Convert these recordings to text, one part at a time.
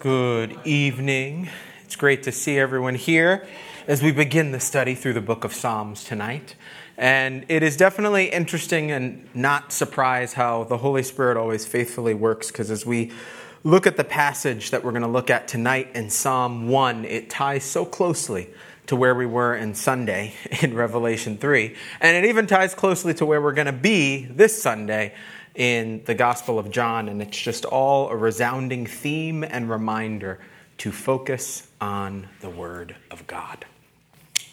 Good evening. It's great to see everyone here as we begin the study through the book of Psalms tonight. And it is definitely interesting and not surprise how the Holy Spirit always faithfully works because as we look at the passage that we're going to look at tonight in Psalm 1, it ties so closely to where we were in Sunday in Revelation 3. And it even ties closely to where we're going to be this Sunday in the Gospel of John. And it's just all a resounding theme and reminder to focus on the Word of God.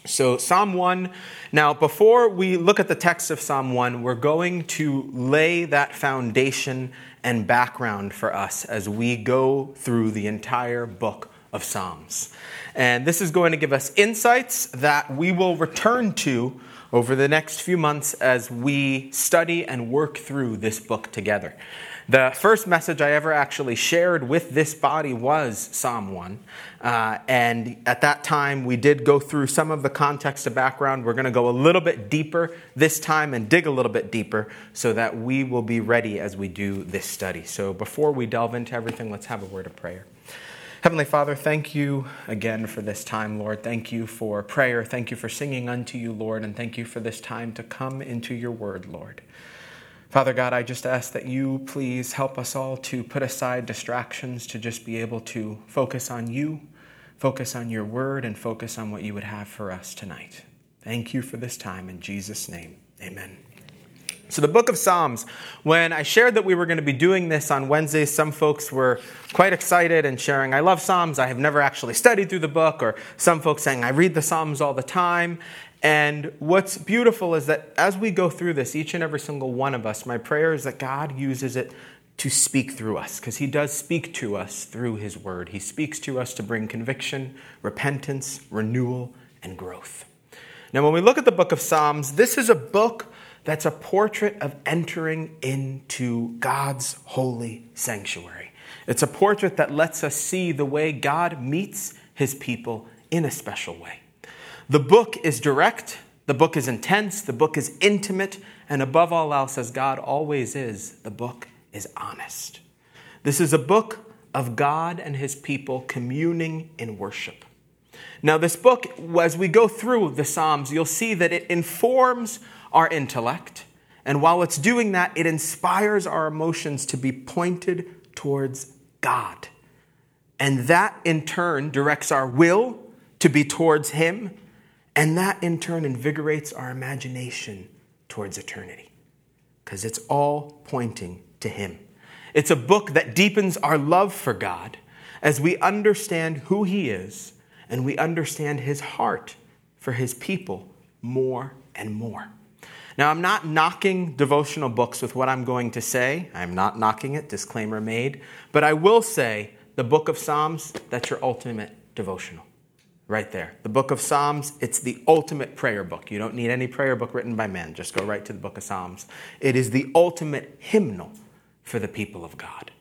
So, Psalm 1. Now, before we look at the text of Psalm 1, we're going to lay that foundation and background for us as we go through the entire book of Psalms. And this is going to give us insights that we will return to over the next few months as we study and work through this book together. The first message I ever actually shared with this body was Psalm 1. Uh, and at that time, we did go through some of the context and background. We're going to go a little bit deeper this time and dig a little bit deeper so that we will be ready as we do this study. So before we delve into everything, let's have a word of prayer. Heavenly Father, thank you again for this time, Lord. Thank you for prayer. Thank you for singing unto you, Lord. And thank you for this time to come into your word, Lord. Father God, I just ask that you please help us all to put aside distractions, to just be able to focus on you, focus on your word, and focus on what you would have for us tonight. Thank you for this time. In Jesus' name, amen. So, the book of Psalms, when I shared that we were going to be doing this on Wednesdays, some folks were quite excited and sharing, I love Psalms. I have never actually studied through the book, or some folks saying, I read the Psalms all the time. And what's beautiful is that as we go through this, each and every single one of us, my prayer is that God uses it to speak through us, because He does speak to us through His Word. He speaks to us to bring conviction, repentance, renewal, and growth. Now, when we look at the book of Psalms, this is a book that's a portrait of entering into God's holy sanctuary. It's a portrait that lets us see the way God meets his people in a special way. The book is direct, the book is intense, the book is intimate, and above all else, as God always is, the book is honest. This is a book of God and his people communing in worship. Now, this book, as we go through the Psalms, you'll see that it informs our intellect. And while it's doing that, it inspires our emotions to be pointed towards God. And that in turn directs our will to be towards Him. And that in turn invigorates our imagination towards eternity. Because it's all pointing to Him. It's a book that deepens our love for God as we understand who He is and we understand His heart for His people more and more. Now, I'm not knocking devotional books with what I'm going to say. I'm not knocking it, disclaimer made. But I will say the book of Psalms, that's your ultimate devotional. Right there. The book of Psalms, it's the ultimate prayer book. You don't need any prayer book written by men. Just go right to the book of Psalms. It is the ultimate hymnal for the people of God.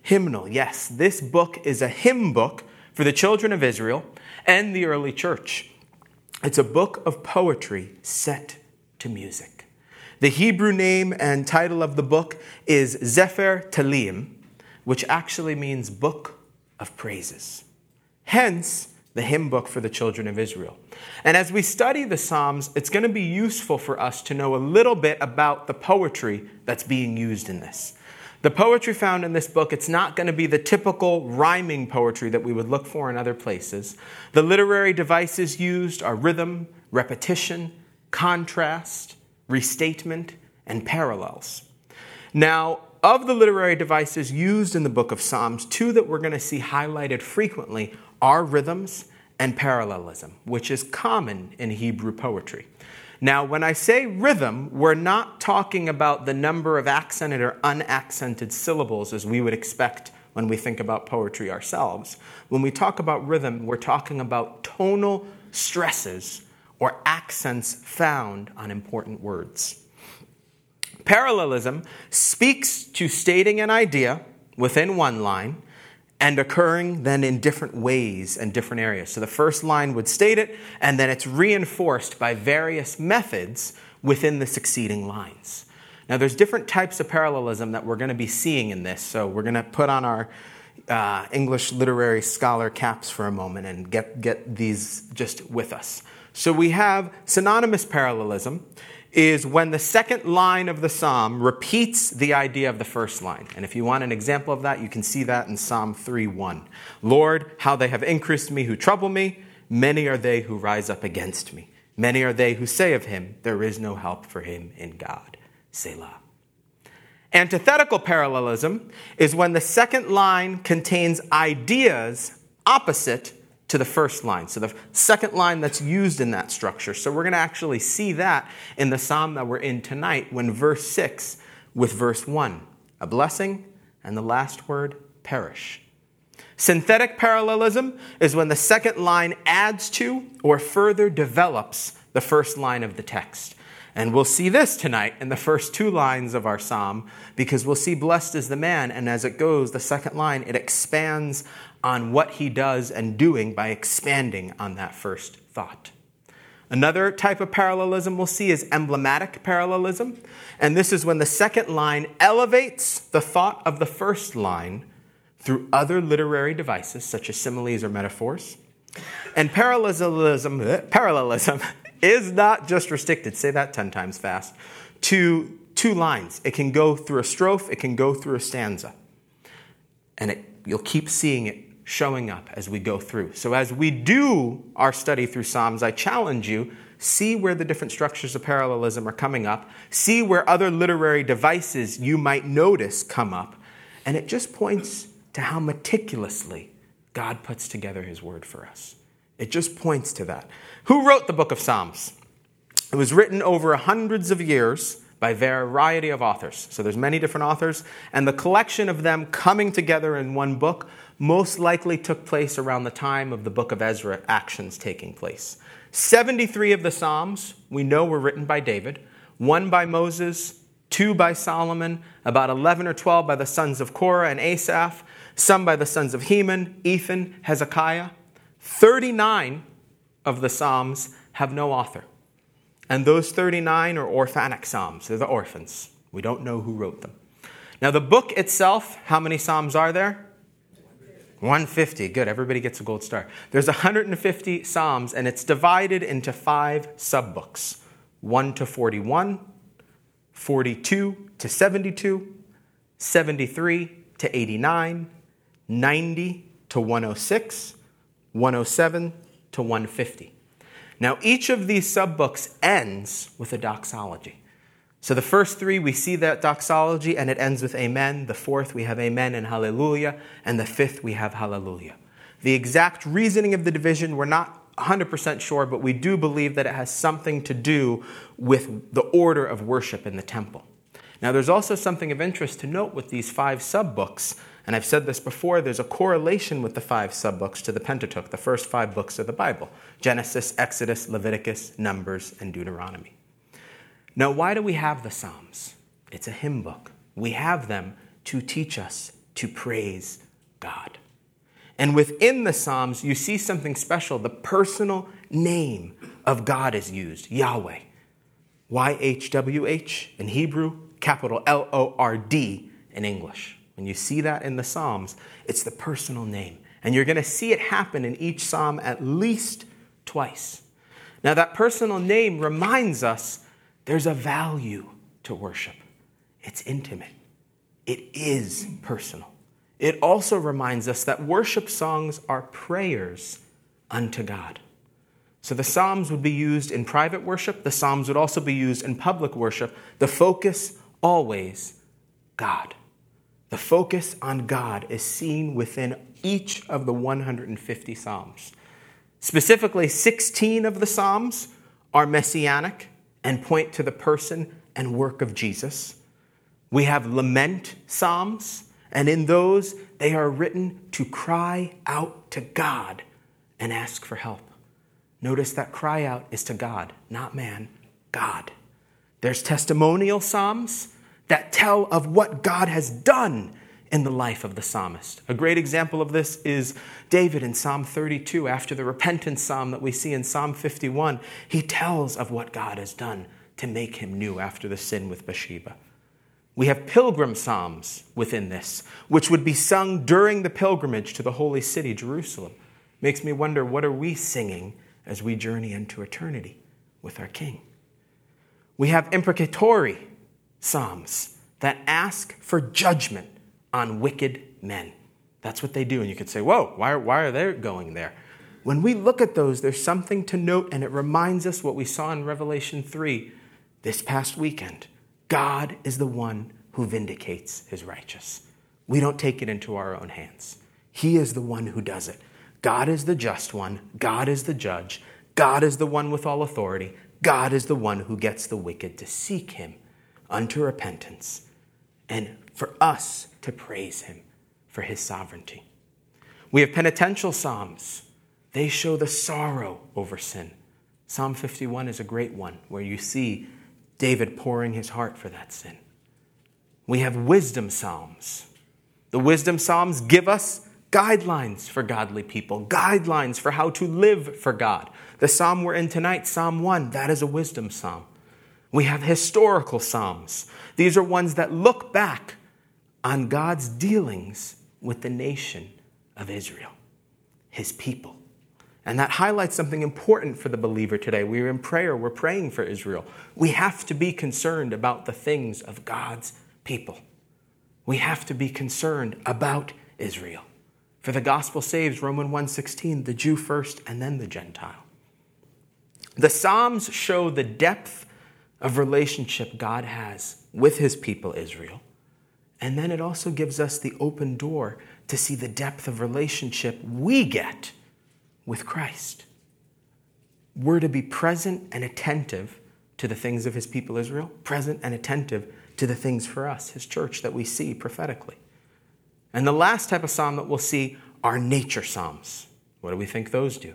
Hymnal, yes, this book is a hymn book for the children of Israel and the early church. It's a book of poetry set to music. The Hebrew name and title of the book is Sefer Tehillim, which actually means Book of Praises. Hence, the hymn book for the children of Israel. And as we study the Psalms, it's going to be useful for us to know a little bit about the poetry that's being used in this. The poetry found in this book, it's not going to be the typical rhyming poetry that we would look for in other places. The literary devices used are rhythm, repetition, contrast, restatement, and parallels. Now, of the literary devices used in the book of Psalms, two that we're going to see highlighted frequently are rhythms and parallelism, which is common in Hebrew poetry. Now, when I say rhythm, we're not talking about the number of accented or unaccented syllables as we would expect when we think about poetry ourselves. When we talk about rhythm, we're talking about tonal stresses or accents found on important words. Parallelism speaks to stating an idea within one line and occurring then in different ways and different areas. So the first line would state it, and then it's reinforced by various methods within the succeeding lines. Now, there's different types of parallelism that we're going to be seeing in this. So we're going to put on our uh, English literary scholar caps for a moment and get, get these just with us. So we have synonymous parallelism is when the second line of the psalm repeats the idea of the first line. And if you want an example of that, you can see that in Psalm 3:1. Lord, how they have increased me who trouble me, many are they who rise up against me. Many are they who say of him, there is no help for him in God. Selah. Antithetical parallelism is when the second line contains ideas opposite to the first line. So the second line that's used in that structure. So we're going to actually see that in the psalm that we're in tonight when verse 6 with verse 1. A blessing and the last word perish. Synthetic parallelism is when the second line adds to or further develops the first line of the text. And we'll see this tonight in the first two lines of our psalm because we'll see blessed is the man. And as it goes, the second line, it expands on what he does and doing by expanding on that first thought. Another type of parallelism we'll see is emblematic parallelism. And this is when the second line elevates the thought of the first line through other literary devices, such as similes or metaphors. And parallelism, eh, parallelism is not just restricted, say that 10 times fast, to two lines. It can go through a strophe, it can go through a stanza. And it, you'll keep seeing it showing up as we go through. So, as we do our study through Psalms, I challenge you see where the different structures of parallelism are coming up, see where other literary devices you might notice come up, and it just points to how meticulously God puts together His word for us. It just points to that. Who wrote the book of Psalms? It was written over hundreds of years by a variety of authors. So there's many different authors, and the collection of them coming together in one book most likely took place around the time of the book of Ezra actions taking place. 73 of the Psalms we know were written by David, one by Moses, two by Solomon, about 11 or 12 by the sons of Korah and Asaph, some by the sons of Heman, Ethan, Hezekiah. 39 of the Psalms have no author. And those 39 are orphanic Psalms. They're the orphans. We don't know who wrote them. Now, the book itself, how many Psalms are there? 150. Good. Everybody gets a gold star. There's 150 Psalms, and it's divided into five subbooks 1 to 41, 42 to 72, 73 to 89, 90 to 106, 107 to 150. Now, each of these subbooks ends with a doxology. So the first three, we see that doxology and it ends with amen. The fourth, we have amen and hallelujah. And the fifth, we have hallelujah. The exact reasoning of the division, we're not 100% sure, but we do believe that it has something to do with the order of worship in the temple. Now, there's also something of interest to note with these five sub books. and I've said this before, there's a correlation with the five sub books to the Pentateuch, the first five books of the Bible Genesis, Exodus, Leviticus, Numbers, and Deuteronomy. Now, why do we have the Psalms? It's a hymn book. We have them to teach us to praise God. And within the Psalms, you see something special. The personal name of God is used Yahweh. Y H W H in Hebrew, capital L O R D in English. When you see that in the Psalms, it's the personal name. And you're going to see it happen in each psalm at least twice. Now, that personal name reminds us there's a value to worship, it's intimate, it is personal. It also reminds us that worship songs are prayers unto God. So the Psalms would be used in private worship, the Psalms would also be used in public worship. The focus always God. The focus on God is seen within each of the 150 Psalms. Specifically, 16 of the Psalms are messianic and point to the person and work of Jesus. We have lament Psalms, and in those, they are written to cry out to God and ask for help. Notice that cry out is to God, not man, God. There's testimonial Psalms that tell of what God has done in the life of the psalmist. A great example of this is David in Psalm 32. After the repentance psalm that we see in Psalm 51, he tells of what God has done to make him new after the sin with Bathsheba. We have pilgrim psalms within this, which would be sung during the pilgrimage to the holy city, Jerusalem. Makes me wonder what are we singing as we journey into eternity with our King? We have imprecatory psalms that ask for judgment on wicked men. That's what they do. And you could say, whoa, why, why are they going there? When we look at those, there's something to note, and it reminds us what we saw in Revelation 3 this past weekend. God is the one who vindicates his righteous. We don't take it into our own hands. He is the one who does it. God is the just one. God is the judge. God is the one with all authority. God is the one who gets the wicked to seek him unto repentance and for us to praise him for his sovereignty. We have penitential psalms. They show the sorrow over sin. Psalm 51 is a great one where you see David pouring his heart for that sin. We have wisdom psalms. The wisdom psalms give us guidelines for godly people, guidelines for how to live for God. The psalm we're in tonight, Psalm 1, that is a wisdom psalm. We have historical psalms. These are ones that look back on God's dealings with the nation of Israel, his people. And that highlights something important for the believer today. We're in prayer, we're praying for Israel. We have to be concerned about the things of God's people. We have to be concerned about Israel. For the gospel saves Roman 1:16, the Jew first and then the Gentile. The Psalms show the depth of relationship God has with his people Israel. And then it also gives us the open door to see the depth of relationship we get with Christ. We're to be present and attentive to the things of his people Israel, present and attentive to the things for us, his church, that we see prophetically. And the last type of psalm that we'll see are nature psalms. What do we think those do?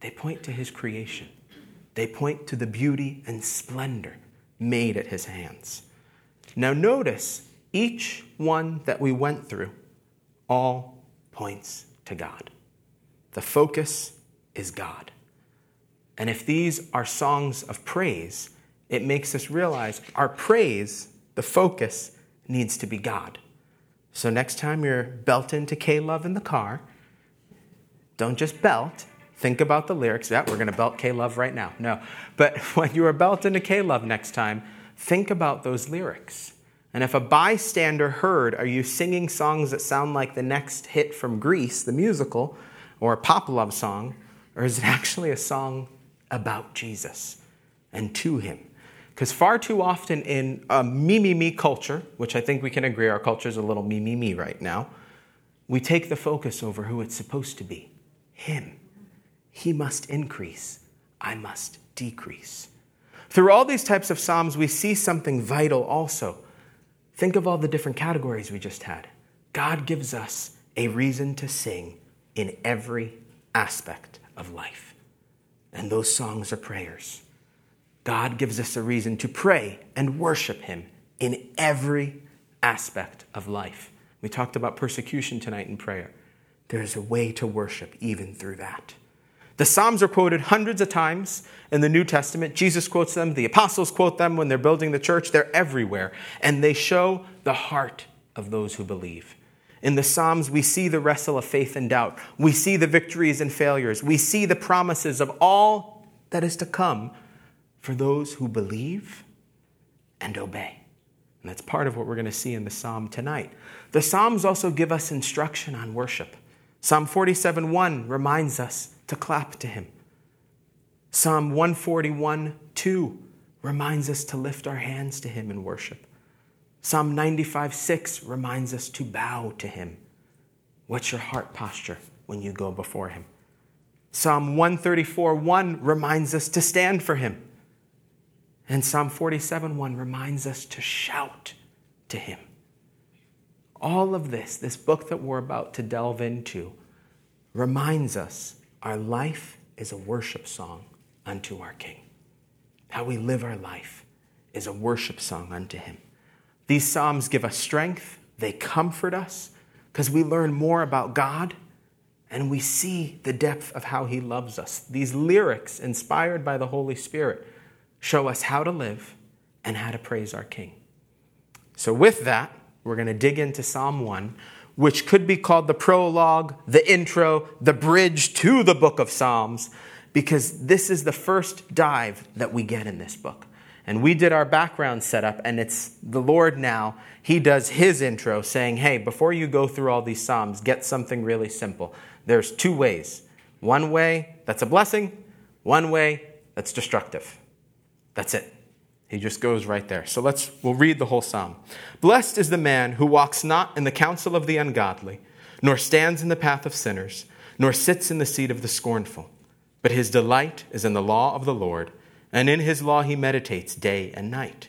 They point to his creation, they point to the beauty and splendor made at his hands. Now, notice each one that we went through all points to God. The focus is God. And if these are songs of praise, it makes us realize our praise, the focus, needs to be God. So next time you're belting to K Love in the car, don't just belt. Think about the lyrics. Yeah, we're going to belt K Love right now. No. But when you are belting to K Love next time, think about those lyrics. And if a bystander heard, Are you singing songs that sound like the next hit from Greece, the musical, or a pop love song, or is it actually a song about Jesus and to Him? Because far too often in a me, me, me culture, which I think we can agree our culture is a little me, me, me right now, we take the focus over who it's supposed to be Him. He must increase, I must decrease. Through all these types of Psalms, we see something vital also. Think of all the different categories we just had. God gives us a reason to sing in every aspect of life. And those songs are prayers. God gives us a reason to pray and worship Him in every aspect of life. We talked about persecution tonight in prayer. There's a way to worship even through that. The Psalms are quoted hundreds of times in the New Testament. Jesus quotes them, the apostles quote them when they're building the church. They're everywhere, and they show the heart of those who believe. In the Psalms, we see the wrestle of faith and doubt. We see the victories and failures. We see the promises of all that is to come for those who believe and obey. And that's part of what we're going to see in the Psalm tonight. The Psalms also give us instruction on worship. Psalm 47 1 reminds us to clap to Him. Psalm 141 2 reminds us to lift our hands to Him in worship. Psalm 95 6 reminds us to bow to Him. What's your heart posture when you go before Him? Psalm 134 1 reminds us to stand for Him. And Psalm 47 1 reminds us to shout to Him. All of this, this book that we're about to delve into, reminds us our life is a worship song unto our King. How we live our life is a worship song unto Him. These Psalms give us strength, they comfort us because we learn more about God and we see the depth of how He loves us. These lyrics, inspired by the Holy Spirit, show us how to live and how to praise our King. So, with that, we're going to dig into Psalm 1, which could be called the prologue, the intro, the bridge to the book of Psalms, because this is the first dive that we get in this book. And we did our background setup, and it's the Lord now. He does his intro saying, Hey, before you go through all these Psalms, get something really simple. There's two ways one way that's a blessing, one way that's destructive. That's it. He just goes right there. So let's we'll read the whole psalm. Blessed is the man who walks not in the counsel of the ungodly, nor stands in the path of sinners, nor sits in the seat of the scornful, but his delight is in the law of the Lord, and in his law he meditates day and night.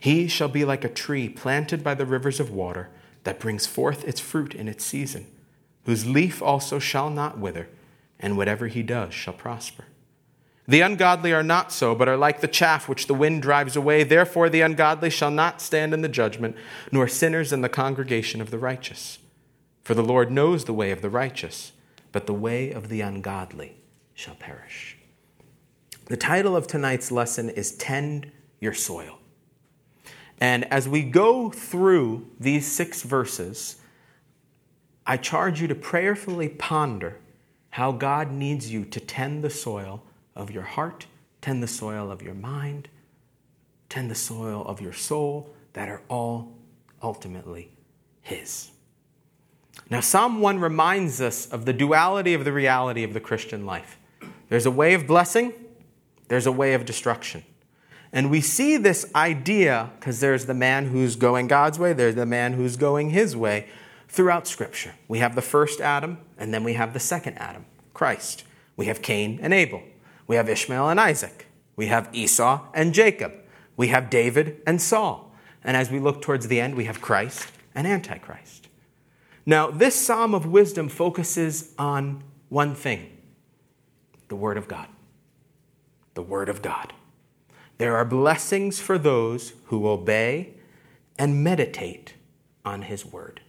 He shall be like a tree planted by the rivers of water that brings forth its fruit in its season, whose leaf also shall not wither, and whatever he does shall prosper. The ungodly are not so, but are like the chaff which the wind drives away. Therefore, the ungodly shall not stand in the judgment, nor sinners in the congregation of the righteous. For the Lord knows the way of the righteous, but the way of the ungodly shall perish. The title of tonight's lesson is Tend Your Soil. And as we go through these six verses, I charge you to prayerfully ponder how God needs you to tend the soil of your heart, tend the soil of your mind, tend the soil of your soul that are all ultimately His. Now, Psalm 1 reminds us of the duality of the reality of the Christian life. There's a way of blessing, there's a way of destruction. And we see this idea because there's the man who's going God's way, there's the man who's going his way throughout Scripture. We have the first Adam, and then we have the second Adam, Christ. We have Cain and Abel. We have Ishmael and Isaac. We have Esau and Jacob. We have David and Saul. And as we look towards the end, we have Christ and Antichrist. Now, this psalm of wisdom focuses on one thing the Word of God. The Word of God. There are blessings for those who obey and meditate on His Word.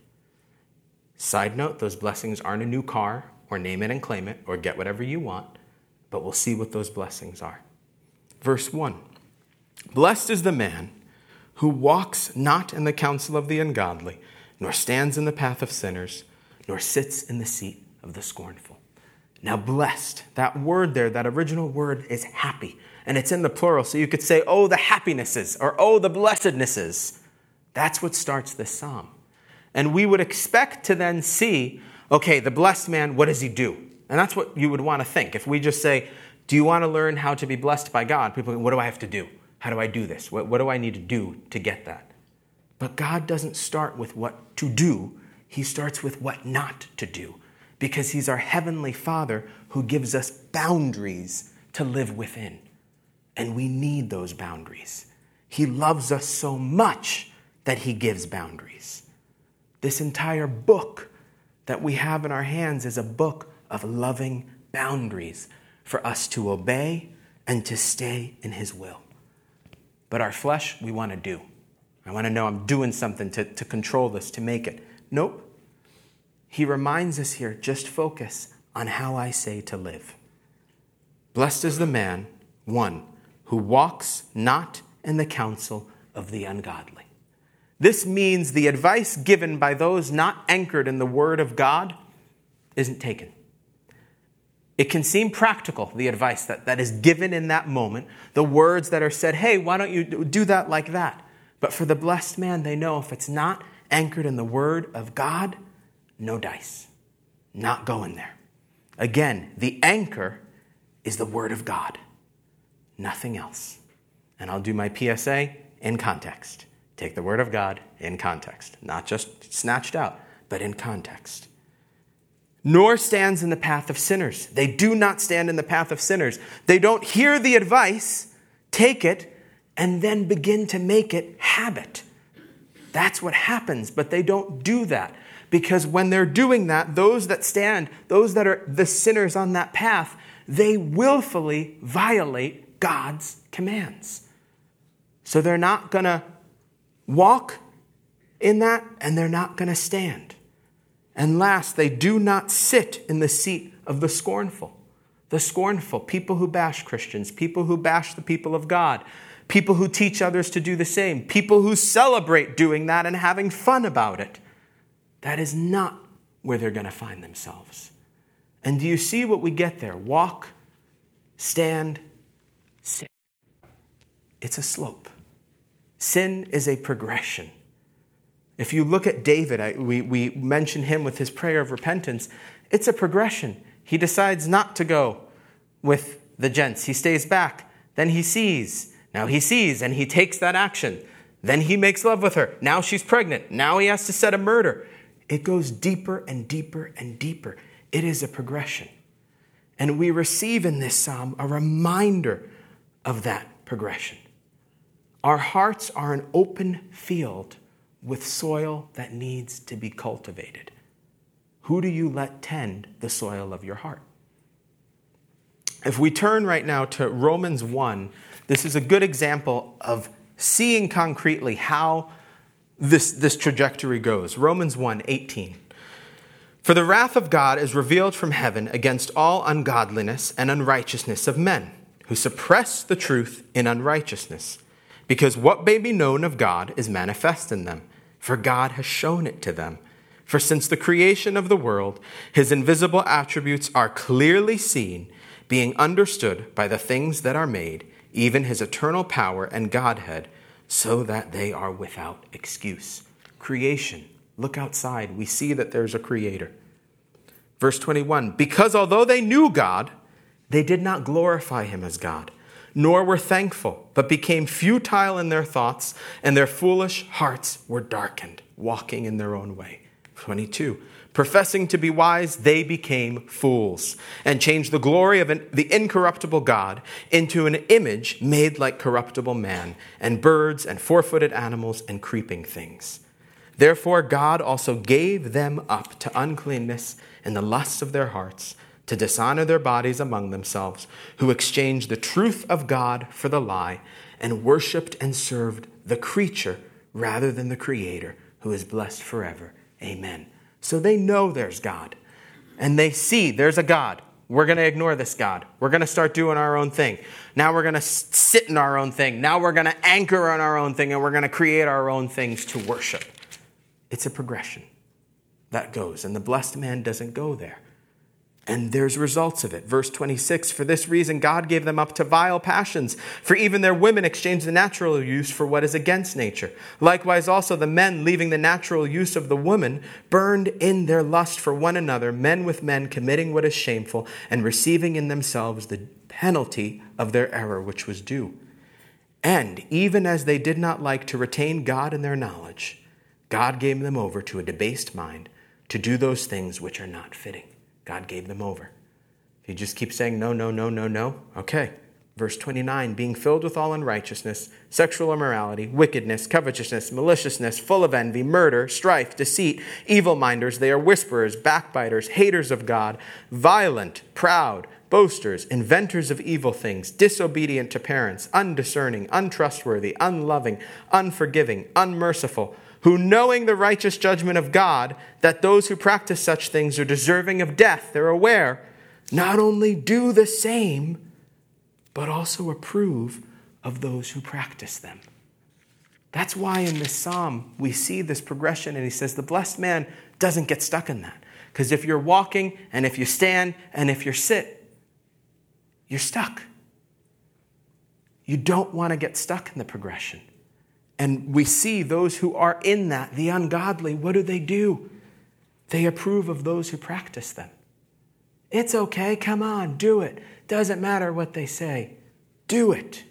Side note, those blessings aren't a new car or name it and claim it or get whatever you want but we'll see what those blessings are. Verse 1 Blessed is the man who walks not in the counsel of the ungodly, nor stands in the path of sinners, nor sits in the seat of the scornful. Now, blessed, that word there, that original word is happy, and it's in the plural, so you could say, oh, the happinesses, or oh, the blessednesses. That's what starts this psalm. And we would expect to then see, okay, the blessed man, what does he do? And that's what you would want to think. If we just say, Do you want to learn how to be blessed by God? People What do I have to do? How do I do this? What, what do I need to do to get that? But God doesn't start with what to do, He starts with what not to do. Because He's our Heavenly Father who gives us boundaries to live within. And we need those boundaries. He loves us so much that He gives boundaries. This entire book that we have in our hands is a book of loving boundaries for us to obey and to stay in His will. But our flesh, we want to do. I want to know I'm doing something to, to control this, to make it. Nope. He reminds us here just focus on how I say to live. Blessed is the man, one, who walks not in the counsel of the ungodly. This means the advice given by those not anchored in the Word of God isn't taken. It can seem practical, the advice that, that is given in that moment, the words that are said, hey, why don't you do that like that? But for the blessed man, they know if it's not anchored in the word of God, no dice. Not going there. Again, the anchor is the word of God, nothing else. And I'll do my PSA in context. Take the word of God in context, not just snatched out, but in context nor stands in the path of sinners. They do not stand in the path of sinners. They don't hear the advice, take it, and then begin to make it habit. That's what happens, but they don't do that. Because when they're doing that, those that stand, those that are the sinners on that path, they willfully violate God's commands. So they're not going to walk in that and they're not going to stand. And last, they do not sit in the seat of the scornful. The scornful, people who bash Christians, people who bash the people of God, people who teach others to do the same, people who celebrate doing that and having fun about it. That is not where they're going to find themselves. And do you see what we get there? Walk, stand, sit. It's a slope. Sin is a progression. If you look at David, I, we, we mention him with his prayer of repentance, it's a progression. He decides not to go with the gents, he stays back. Then he sees. Now he sees and he takes that action. Then he makes love with her. Now she's pregnant. Now he has to set a murder. It goes deeper and deeper and deeper. It is a progression. And we receive in this psalm a reminder of that progression. Our hearts are an open field with soil that needs to be cultivated. Who do you let tend the soil of your heart? If we turn right now to Romans 1, this is a good example of seeing concretely how this, this trajectory goes. Romans 1 18. For the wrath of God is revealed from heaven against all ungodliness and unrighteousness of men, who suppress the truth in unrighteousness, because what may be known of God is manifest in them, for God has shown it to them. For since the creation of the world, his invisible attributes are clearly seen, being understood by the things that are made, even his eternal power and Godhead, so that they are without excuse. Creation Look outside. We see that there's a creator. Verse 21 Because although they knew God, they did not glorify him as God, nor were thankful, but became futile in their thoughts, and their foolish hearts were darkened, walking in their own way. 22 Professing to be wise, they became fools and changed the glory of an, the incorruptible God into an image made like corruptible man, and birds, and four footed animals, and creeping things. Therefore, God also gave them up to uncleanness in the lusts of their hearts, to dishonor their bodies among themselves, who exchanged the truth of God for the lie, and worshiped and served the creature rather than the Creator, who is blessed forever. Amen. So they know there's God, and they see there's a God. We're going to ignore this God. We're going to start doing our own thing. Now we're going to sit in our own thing. Now we're going to anchor on our own thing, and we're going to create our own things to worship. It's a progression that goes, and the blessed man doesn't go there. And there's results of it. Verse 26 For this reason, God gave them up to vile passions, for even their women exchanged the natural use for what is against nature. Likewise, also the men, leaving the natural use of the woman, burned in their lust for one another, men with men committing what is shameful, and receiving in themselves the penalty of their error which was due. And even as they did not like to retain God in their knowledge, God gave them over to a debased mind to do those things which are not fitting. God gave them over. If you just keep saying no, no, no, no, no, okay. Verse 29 being filled with all unrighteousness, sexual immorality, wickedness, covetousness, maliciousness, full of envy, murder, strife, deceit, evil minders, they are whisperers, backbiters, haters of God, violent, proud, boasters, inventors of evil things, disobedient to parents, undiscerning, untrustworthy, unloving, unforgiving, unmerciful who, knowing the righteous judgment of God, that those who practice such things are deserving of death, they're aware, not only do the same, but also approve of those who practice them. That's why in this psalm we see this progression, and he says the blessed man doesn't get stuck in that. Because if you're walking, and if you stand, and if you sit, you're stuck. You don't want to get stuck in the progression. And we see those who are in that, the ungodly, what do they do? They approve of those who practice them. It's okay, come on, do it. Doesn't matter what they say, do it.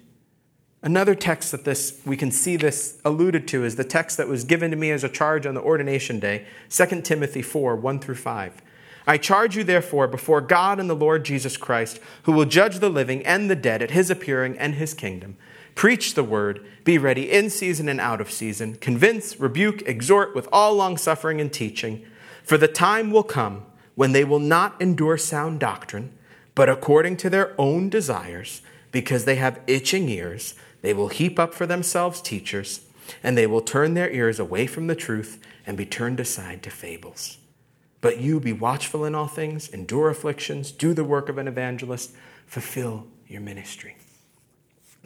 Another text that this we can see this alluded to is the text that was given to me as a charge on the ordination day, 2 Timothy 4, 1 through 5. I charge you, therefore, before God and the Lord Jesus Christ, who will judge the living and the dead at his appearing and his kingdom Preach the word, be ready in season and out of season, convince, rebuke, exhort with all longsuffering and teaching. For the time will come when they will not endure sound doctrine, but according to their own desires, because they have itching ears, they will heap up for themselves teachers, and they will turn their ears away from the truth and be turned aside to fables. But you be watchful in all things, endure afflictions, do the work of an evangelist, fulfill your ministry.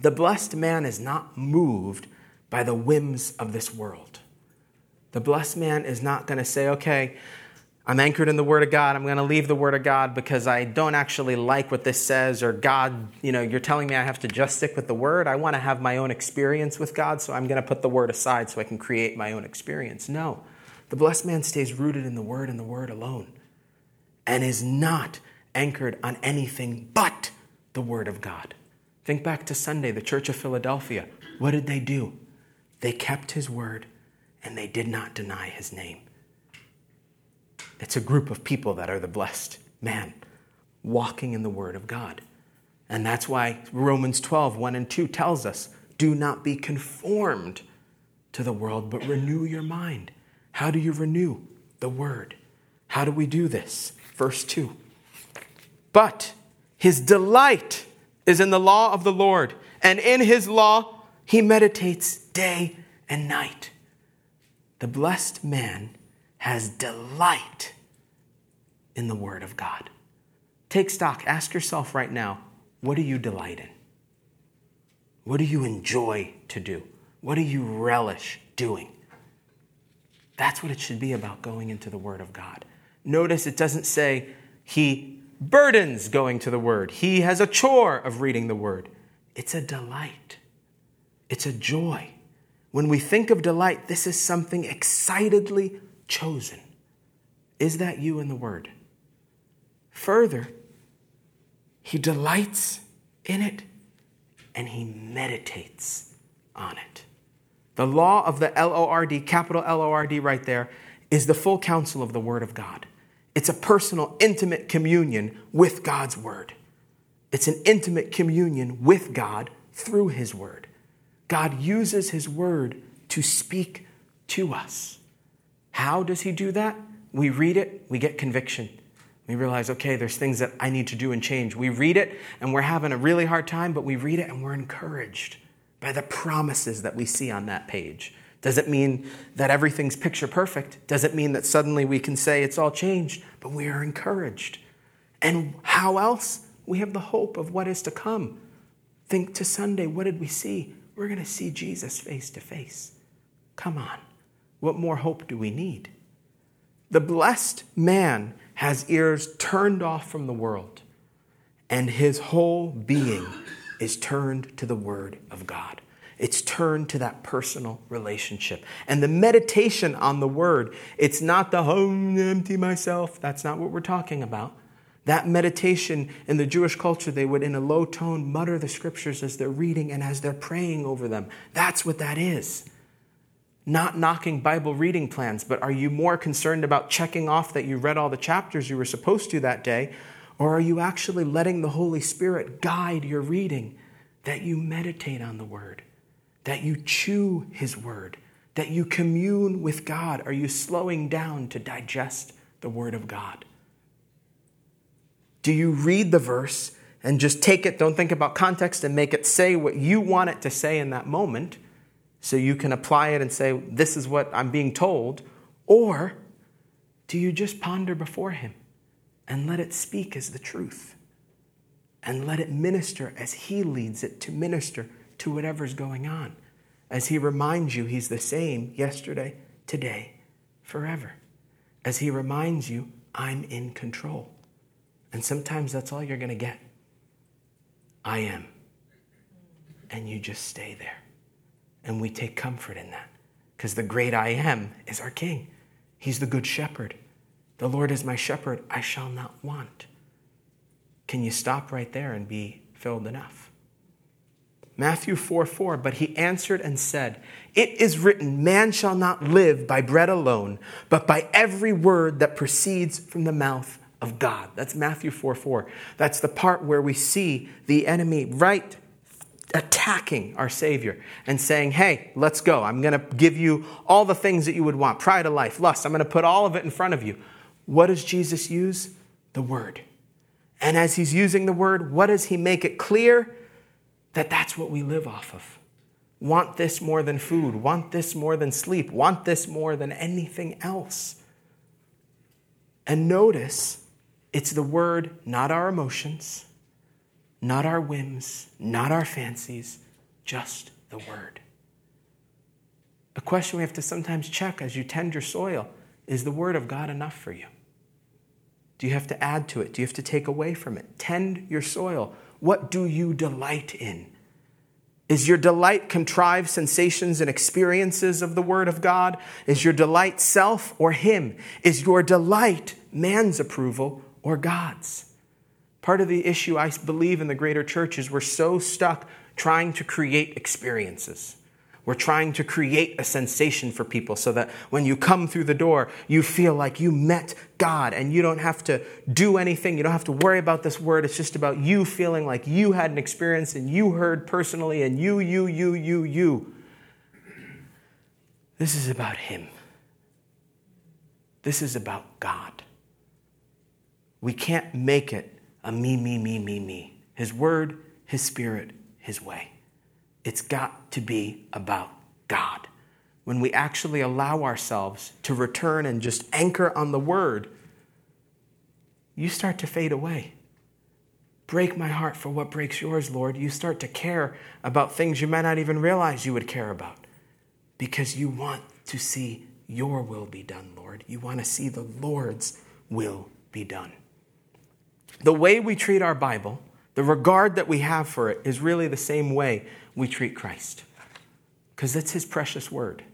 The blessed man is not moved by the whims of this world. The blessed man is not going to say, okay, I'm anchored in the Word of God. I'm going to leave the Word of God because I don't actually like what this says, or God, you know, you're telling me I have to just stick with the Word. I want to have my own experience with God, so I'm going to put the Word aside so I can create my own experience. No. The blessed man stays rooted in the Word and the Word alone and is not anchored on anything but the Word of God. Think back to Sunday, the Church of Philadelphia. What did they do? They kept His Word and they did not deny His name. It's a group of people that are the blessed man, walking in the Word of God. And that's why Romans 12, 1 and 2 tells us do not be conformed to the world, but renew your mind. How do you renew? The Word. How do we do this? Verse 2. But his delight is in the law of the Lord, and in his law he meditates day and night. The blessed man has delight in the Word of God. Take stock, ask yourself right now what do you delight in? What do you enjoy to do? What do you relish doing? That's what it should be about going into the Word of God. Notice it doesn't say he burdens going to the Word, he has a chore of reading the Word. It's a delight, it's a joy. When we think of delight, this is something excitedly chosen. Is that you in the Word? Further, he delights in it and he meditates on it. The law of the L O R D, capital L O R D right there, is the full counsel of the Word of God. It's a personal, intimate communion with God's Word. It's an intimate communion with God through His Word. God uses His Word to speak to us. How does he do that? We read it, we get conviction. We realize, okay, there's things that I need to do and change. We read it and we're having a really hard time, but we read it and we're encouraged by the promises that we see on that page. Does it mean that everything's picture perfect? Does it mean that suddenly we can say it's all changed? But we are encouraged. And how else? We have the hope of what is to come. Think to Sunday, what did we see? We're going to see Jesus face to face. Come on. What more hope do we need? The blessed man has ears turned off from the world, and his whole being is turned to the Word of God. It's turned to that personal relationship. And the meditation on the Word, it's not the oh, home, empty myself. That's not what we're talking about. That meditation in the Jewish culture, they would, in a low tone, mutter the scriptures as they're reading and as they're praying over them. That's what that is not knocking Bible reading plans, but are you more concerned about checking off that you read all the chapters you were supposed to that day? Or are you actually letting the Holy Spirit guide your reading, that you meditate on the Word, that you chew His Word, that you commune with God? Are you slowing down to digest the Word of God? Do you read the verse and just take it, don't think about context, and make it say what you want it to say in that moment? so you can apply it and say, This is what I'm being told? Or do you just ponder before Him and let it speak as the truth? And let it minister as He leads it to minister to whatever's going on. As He reminds you He's the same yesterday, today, forever. As He reminds you, I'm in control. And sometimes that's all you're going to get. I am. And you just stay there. And we take comfort in that because the great I am is our King. He's the good shepherd. The Lord is my shepherd, I shall not want. Can you stop right there and be filled enough? Matthew 4 4, but he answered and said, It is written, Man shall not live by bread alone, but by every word that proceeds from the mouth of God. That's Matthew 4 4. That's the part where we see the enemy right attacking our Savior and saying, Hey, let's go. I'm going to give you all the things that you would want pride of life, lust. I'm going to put all of it in front of you. What does Jesus use? The Word. And as He's using the Word, what does He make it clear? That that's what we live off of. Want this more than food, want this more than sleep, want this more than anything else. And notice, it's the Word, not our emotions not our whims, not our fancies, just the word. A question we have to sometimes check as you tend your soil is the word of God enough for you? Do you have to add to it? Do you have to take away from it? Tend your soil. What do you delight in? Is your delight contrived sensations and experiences of the Word of God? Is your delight self or Him? Is your delight man's approval or God's? Part of the issue I believe in the greater church is we're so stuck trying to create experiences. We're trying to create a sensation for people so that when you come through the door, you feel like you met God and you don't have to do anything. You don't have to worry about this word. It's just about you feeling like you had an experience and you heard personally and you, you, you, you, you. This is about Him. This is about God. We can't make it a me, me, me, me, me. His word, His spirit, His way. It's got to be about God. When we actually allow ourselves to return and just anchor on the Word, you start to fade away. Break my heart for what breaks yours, Lord. You start to care about things you might not even realize you would care about because you want to see your will be done, Lord. You want to see the Lord's will be done. The way we treat our Bible, the regard that we have for it, is really the same way we treat Christ because it's his precious word.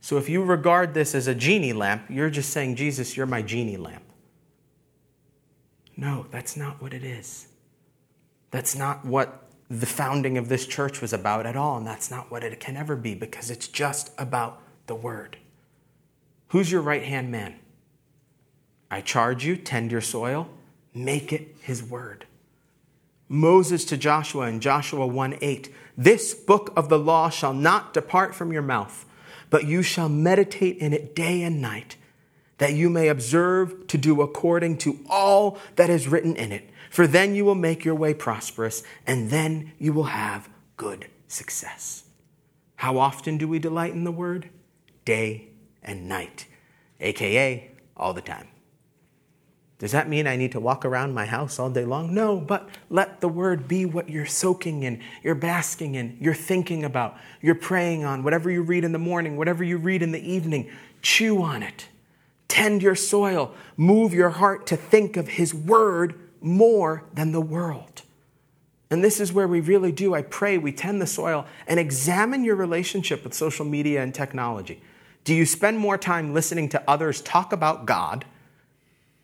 So if you regard this as a genie lamp, you're just saying, Jesus, you're my genie lamp. No, that's not what it is. That's not what the founding of this church was about at all, and that's not what it can ever be because it's just about the word. Who's your right hand man? I charge you, tend your soil, make it his word. Moses to Joshua in Joshua 1 8. This book of the law shall not depart from your mouth, but you shall meditate in it day and night, that you may observe to do according to all that is written in it. For then you will make your way prosperous, and then you will have good success. How often do we delight in the word? Day and night, aka all the time. Does that mean I need to walk around my house all day long? No, but let the word be what you're soaking in, you're basking in, you're thinking about, you're praying on, whatever you read in the morning, whatever you read in the evening. Chew on it. Tend your soil. Move your heart to think of his word more than the world. And this is where we really do, I pray, we tend the soil and examine your relationship with social media and technology. Do you spend more time listening to others talk about God?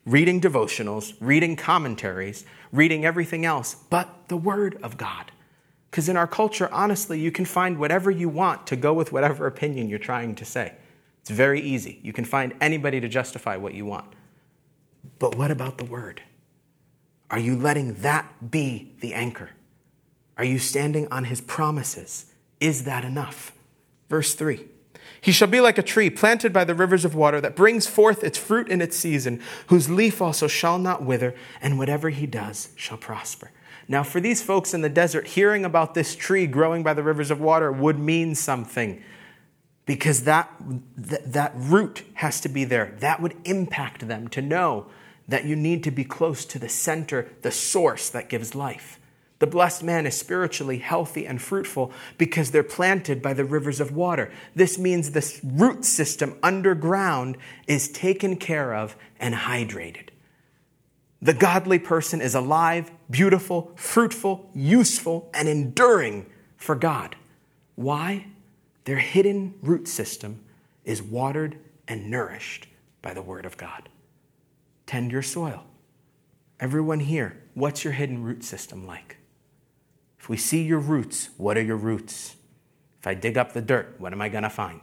Reading devotionals, reading commentaries, reading everything else but the Word of God. Because in our culture, honestly, you can find whatever you want to go with whatever opinion you're trying to say. It's very easy. You can find anybody to justify what you want. But what about the Word? Are you letting that be the anchor? Are you standing on His promises? Is that enough? Verse 3. He shall be like a tree planted by the rivers of water that brings forth its fruit in its season, whose leaf also shall not wither, and whatever he does shall prosper. Now, for these folks in the desert, hearing about this tree growing by the rivers of water would mean something because that, that, root has to be there. That would impact them to know that you need to be close to the center, the source that gives life. The blessed man is spiritually healthy and fruitful because they're planted by the rivers of water. This means the root system underground is taken care of and hydrated. The godly person is alive, beautiful, fruitful, useful, and enduring for God. Why? Their hidden root system is watered and nourished by the Word of God. Tend your soil. Everyone here, what's your hidden root system like? We see your roots, what are your roots? If I dig up the dirt, what am I going to find?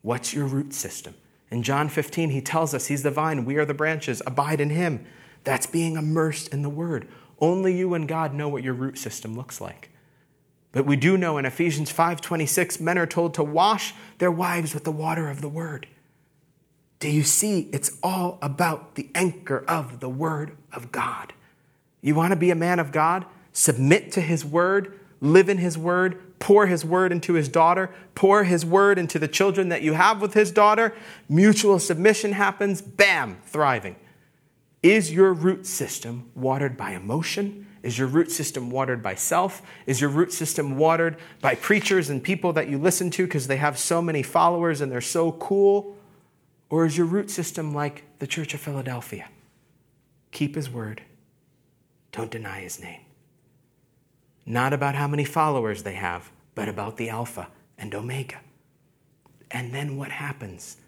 What's your root system? In John 15, he tells us he's the vine, we are the branches, abide in him. That's being immersed in the word. Only you and God know what your root system looks like. But we do know in Ephesians 5:26 men are told to wash their wives with the water of the word. Do you see it's all about the anchor of the word of God. You want to be a man of God? Submit to his word, live in his word, pour his word into his daughter, pour his word into the children that you have with his daughter, mutual submission happens, bam, thriving. Is your root system watered by emotion Is your root system watered by self? Is your root system watered by preachers and people that you listen to because they have so many followers and they're so cool? Or is your root system like the Church of Philadelphia? Keep his word, don't deny his name. Not about how many followers they have, but about the Alpha and Omega. And then what happens?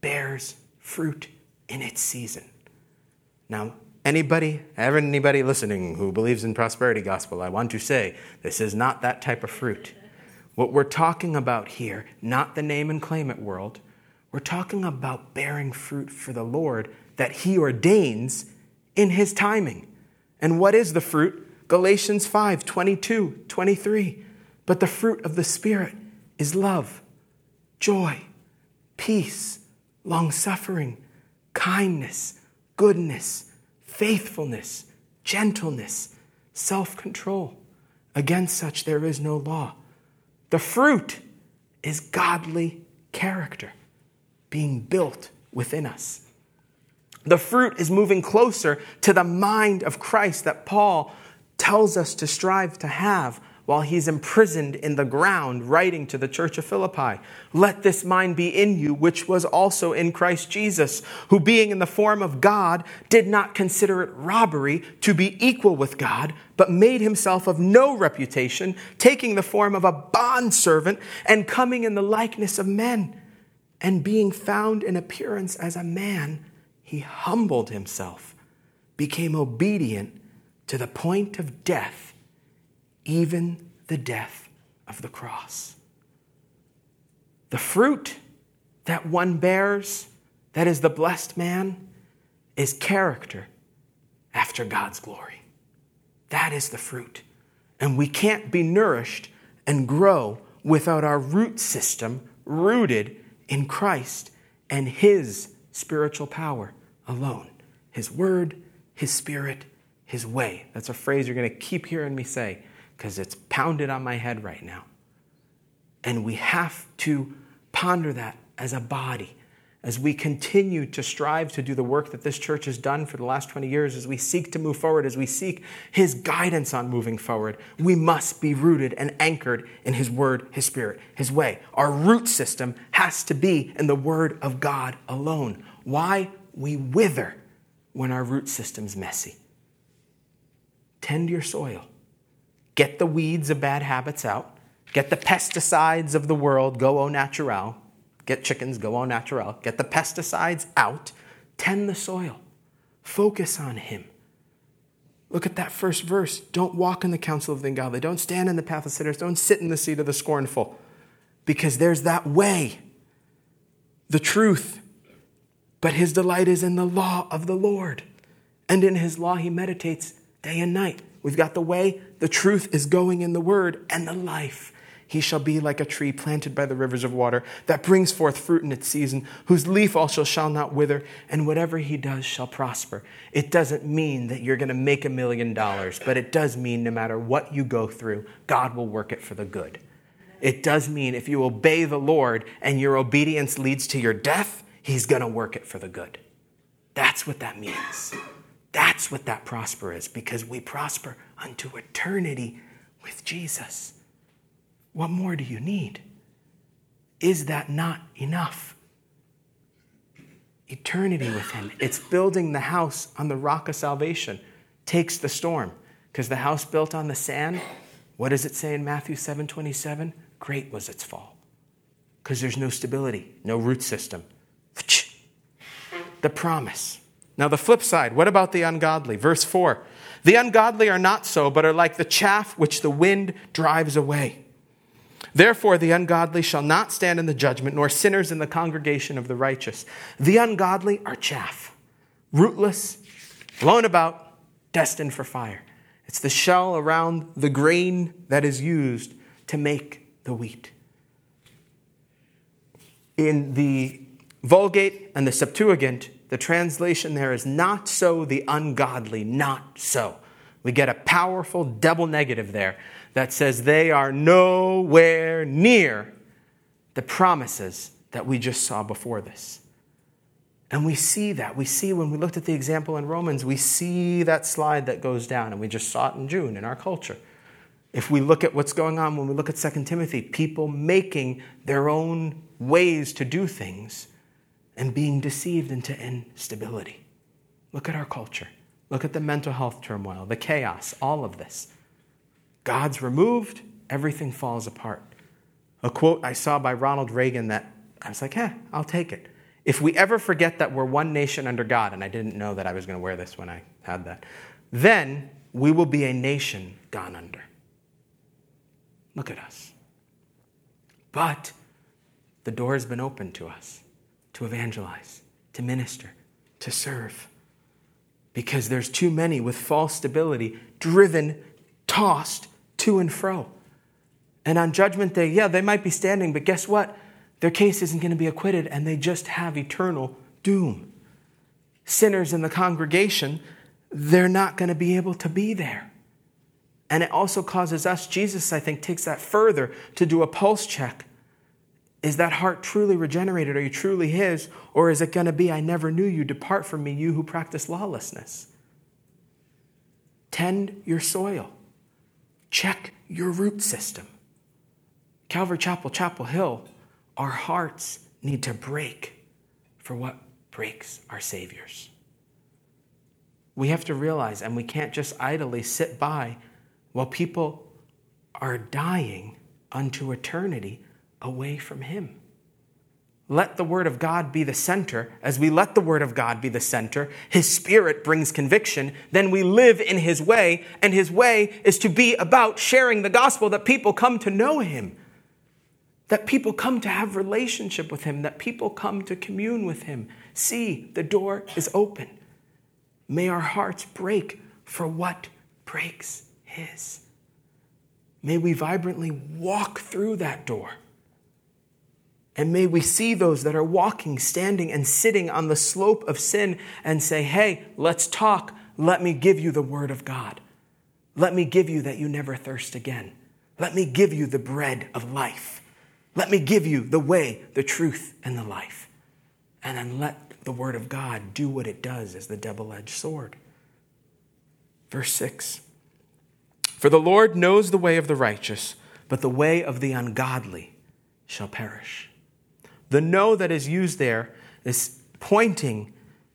Bears fruit in its season. Now, anybody, ever anybody listening who believes in prosperity gospel, I want to say this is not that type of fruit. What we're talking about here, not the name and claim it world, we're talking about bearing fruit for the Lord that He ordains in His timing. And what is the fruit? Galatians 5 22, 23. But the fruit of the Spirit is love, joy, peace, long suffering, kindness, goodness, faithfulness, gentleness, self control. Against such there is no law. The fruit is godly character being built within us. The fruit is moving closer to the mind of Christ that Paul tells us to strive to have while he's imprisoned in the ground, writing to the church of Philippi. Let this mind be in you, which was also in Christ Jesus, who being in the form of God, did not consider it robbery to be equal with God, but made himself of no reputation, taking the form of a bondservant and coming in the likeness of men. And being found in appearance as a man, he humbled himself, became obedient to the point of death, even the death of the cross. The fruit that one bears, that is the blessed man, is character after God's glory. That is the fruit. And we can't be nourished and grow without our root system rooted in Christ and His spiritual power alone. His Word, His Spirit, His way. That's a phrase you're going to keep hearing me say because it's pounded on my head right now. And we have to ponder that as a body as we continue to strive to do the work that this church has done for the last 20 years, as we seek to move forward, as we seek His guidance on moving forward, we must be rooted and anchored in His Word, His Spirit, His way. Our root system has to be in the Word of God alone. Why? We wither when our root system's messy. Tend your soil. Get the weeds of bad habits out. Get the pesticides of the world, go au naturel Get chickens, go au naturel. Get the pesticides out. Tend the soil. Focus on Him. Look at that first verse. Don't walk in the counsel of the ungodly. Don't stand in the path of sinners. Don't sit in the seat of the scornful. Because there's that way, the truth. But his delight is in the law of the Lord. And in his law he meditates day and night. We've got the way, the truth is going in the word, and the life. He shall be like a tree planted by the rivers of water that brings forth fruit in its season, whose leaf also shall not wither, and whatever he does shall prosper. It doesn't mean that you're going to make a million dollars, but it does mean no matter what you go through, God will work it for the good. It does mean if you obey the Lord and your obedience leads to your death, he's going to work it for the good. That's what that means. That's what that prosper is because we prosper unto eternity with Jesus. What more do you need? Is that not enough? Eternity with Him. It's building the house on the rock of salvation, takes the storm. Because the house built on the sand, what does it say in Matthew 7 27? Great was its fall. Because there's no stability, no root system. The promise. Now, the flip side, what about the ungodly? Verse 4 The ungodly are not so, but are like the chaff which the wind drives away. Therefore, the ungodly shall not stand in the judgment, nor sinners in the congregation of the righteous. The ungodly are chaff, rootless, blown about, destined for fire. It's the shell around the grain that is used to make the wheat. In the Vulgate and the Septuagint, the translation there is not so the ungodly, not so. We get a powerful double negative there that says they are nowhere near the promises that we just saw before this. And we see that. We see when we looked at the example in Romans, we see that slide that goes down, and we just saw it in June in our culture. If we look at what's going on when we look at 2 Timothy, people making their own ways to do things and being deceived into instability. Look at our culture. Look at the mental health turmoil, the chaos, all of this. God's removed, everything falls apart. A quote I saw by Ronald Reagan that I was like, eh, I'll take it. If we ever forget that we're one nation under God, and I didn't know that I was going to wear this when I had that, then we will be a nation gone under. Look at us. But the door has been opened to us to evangelize, to minister, to serve. Because there's too many with false stability, driven, tossed to and fro. And on Judgment Day, yeah, they might be standing, but guess what? Their case isn't going to be acquitted, and they just have eternal doom. Sinners in the congregation, they're not going to be able to be there. And it also causes us, Jesus, I think, takes that further to do a pulse check. Is that heart truly regenerated? Are you truly His? Or is it going to be, I never knew you, depart from me, you who practice lawlessness? Tend your soil, check your root system. Calvary Chapel, Chapel Hill, our hearts need to break for what breaks our Saviors. We have to realize, and we can't just idly sit by while people are dying unto eternity away from Him. Let the Word of God be the center. As we let the Word of God be the center, His Spirit brings conviction. Then we live in His way, and His way is to be about sharing the gospel that people come to know Him that people come to have relationship with him, that people come to commune with him. See, the door is open. May our hearts break for what breaks his. May we vibrantly walk through that door. And may we see those that are walking, standing, and sitting on the slope of sin and say, Hey, let's talk. Let me give you the word of God. Let me give you that you never thirst again. Let me give you the bread of life. Let me give you the way, the truth, and the life. And then let the Word of God do what it does as the double edged sword. Verse 6 For the Lord knows the way of the righteous, but the way of the ungodly shall perish. The know that is used there is pointing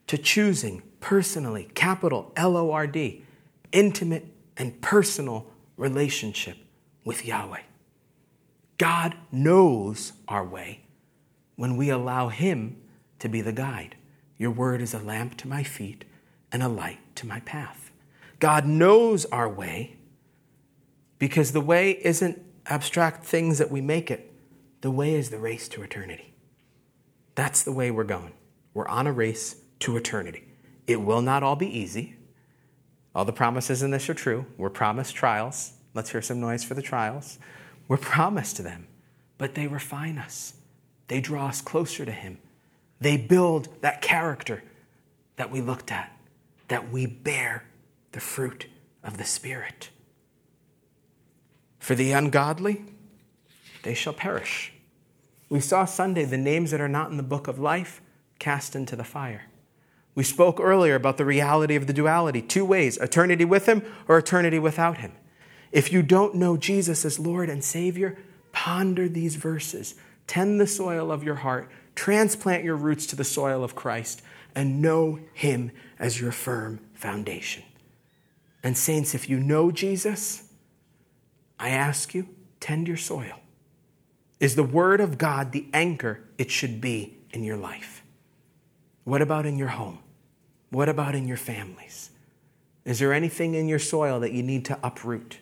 to choosing personally, capital L O R D, intimate and personal relationship with Yahweh. God knows our way when we allow Him to be the guide. Your word is a lamp to my feet and a light to my path. God knows our way because the way isn't abstract things that we make it, the way is the race to eternity. That's the way we're going. We're on a race to eternity. It will not all be easy. All the promises in this are true. We're promised trials. Let's hear some noise for the trials. We're promised to them, but they refine us. They draw us closer to Him. They build that character that we looked at, that we bear the fruit of the Spirit. For the ungodly, they shall perish. We saw Sunday the names that are not in the book of life cast into the fire. We spoke earlier about the reality of the duality two ways eternity with Him or eternity without Him. If you don't know Jesus as Lord and Savior, ponder these verses. Tend the soil of your heart, transplant your roots to the soil of Christ, and know Him as your firm foundation. And, saints, if you know Jesus, I ask you, tend your soil. Is the Word of God the anchor it should be in your life? What about in your home? What about in your families? Is there anything in your soil that you need to uproot?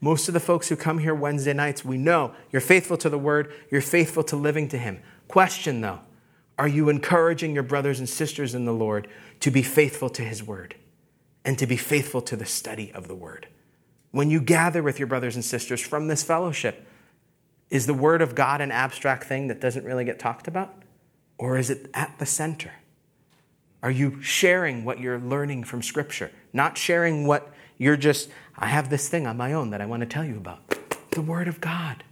Most of the folks who come here Wednesday nights, we know you're faithful to the word, you're faithful to living to Him. Question though, are you encouraging your brothers and sisters in the Lord to be faithful to His word and to be faithful to the study of the word? When you gather with your brothers and sisters from this fellowship, is the word of God an abstract thing that doesn't really get talked about? Or is it at the center? Are you sharing what you're learning from Scripture? Not sharing what you're just, I have this thing on my own that I want to tell you about. The Word of God.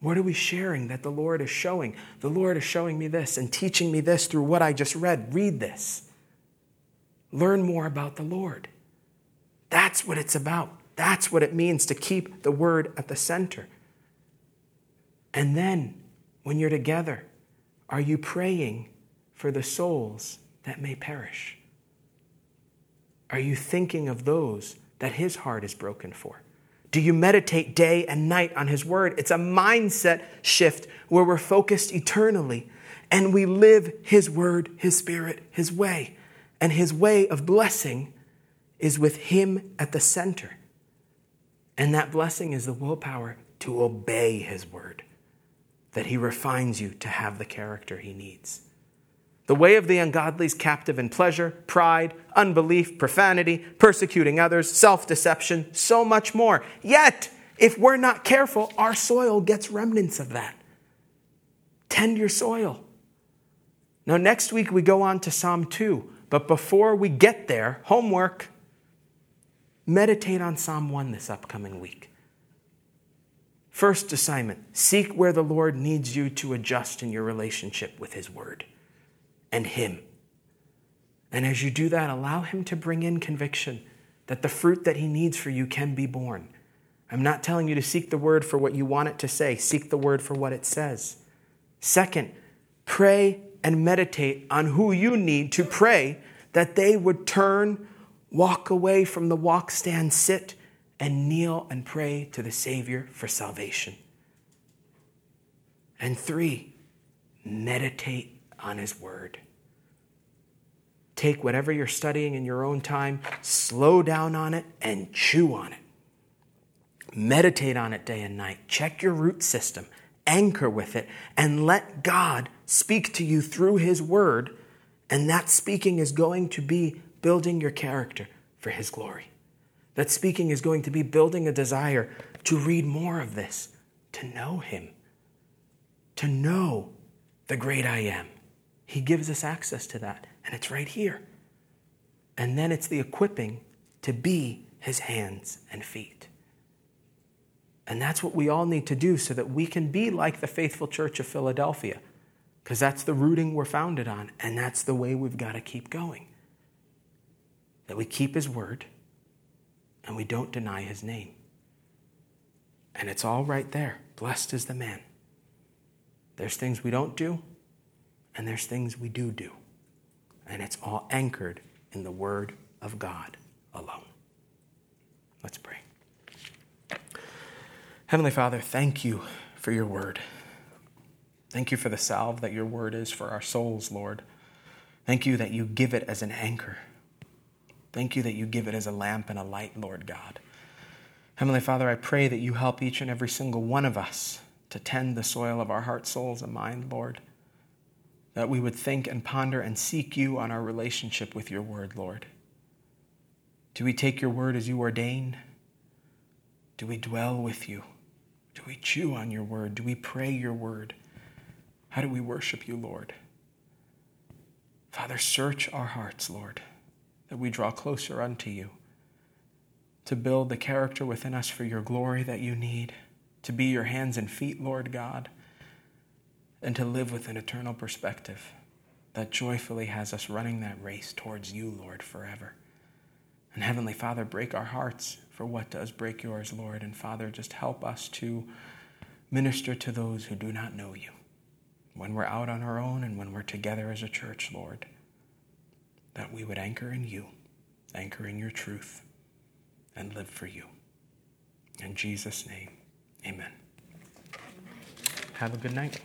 What are we sharing that the Lord is showing? The Lord is showing me this and teaching me this through what I just read. Read this. Learn more about the Lord. That's what it's about. That's what it means to keep the word at the center. And then, when you're together, are you praying for the souls that may perish? Are you thinking of those that his heart is broken for? Do you meditate day and night on his word? It's a mindset shift where we're focused eternally and we live his word, his spirit, his way. And his way of blessing is with him at the center. And that blessing is the willpower to obey his word, that he refines you to have the character he needs. The way of the ungodly is captive in pleasure, pride, unbelief, profanity, persecuting others, self deception, so much more. Yet, if we're not careful, our soil gets remnants of that. Tend your soil. Now, next week we go on to Psalm 2, but before we get there, homework meditate on Psalm 1 this upcoming week. First assignment seek where the Lord needs you to adjust in your relationship with His Word and Him. And as you do that, allow Him to bring in conviction that the fruit that He needs for you can be born. I'm not telling you to seek the Word for what you want it to say, seek the Word for what it says. Second, pray and meditate on who you need to pray that they would turn, walk away from the walk, stand, sit, and kneel and pray to the Savior for salvation. And three, meditate on His Word. Take whatever you're studying in your own time, slow down on it, and chew on it. Meditate on it day and night. Check your root system, anchor with it, and let God speak to you through His Word. And that speaking is going to be building your character for His glory. That speaking is going to be building a desire to read more of this, to know Him, to know the great I am. He gives us access to that, and it's right here. And then it's the equipping to be his hands and feet. And that's what we all need to do so that we can be like the faithful church of Philadelphia, because that's the rooting we're founded on, and that's the way we've got to keep going. That we keep his word and we don't deny his name. And it's all right there. Blessed is the man. There's things we don't do, and there's things we do do. And it's all anchored in the Word of God alone. Let's pray. Heavenly Father, thank you for your Word. Thank you for the salve that your Word is for our souls, Lord. Thank you that you give it as an anchor. Thank you that you give it as a lamp and a light, Lord God. Heavenly Father, I pray that you help each and every single one of us to tend the soil of our heart, souls, and mind, Lord that we would think and ponder and seek you on our relationship with your word, Lord. Do we take your word as you ordain? Do we dwell with you? Do we chew on your word? Do we pray your word? How do we worship you, Lord? Father, search our hearts, Lord, that we draw closer unto you, to build the character within us for your glory that you need, to be your hands and feet, Lord God and to live with an eternal perspective that joyfully has us running that race towards you, Lord, forever. And Heavenly Father, break our hearts for what does break yours, Lord. And Father, just help us to minister to those who do not know you when we're out on our own and when we're together as a church, Lord, that we would anchor in you, anchor in your truth, and live for you. In Jesus' name, amen. Have a good night.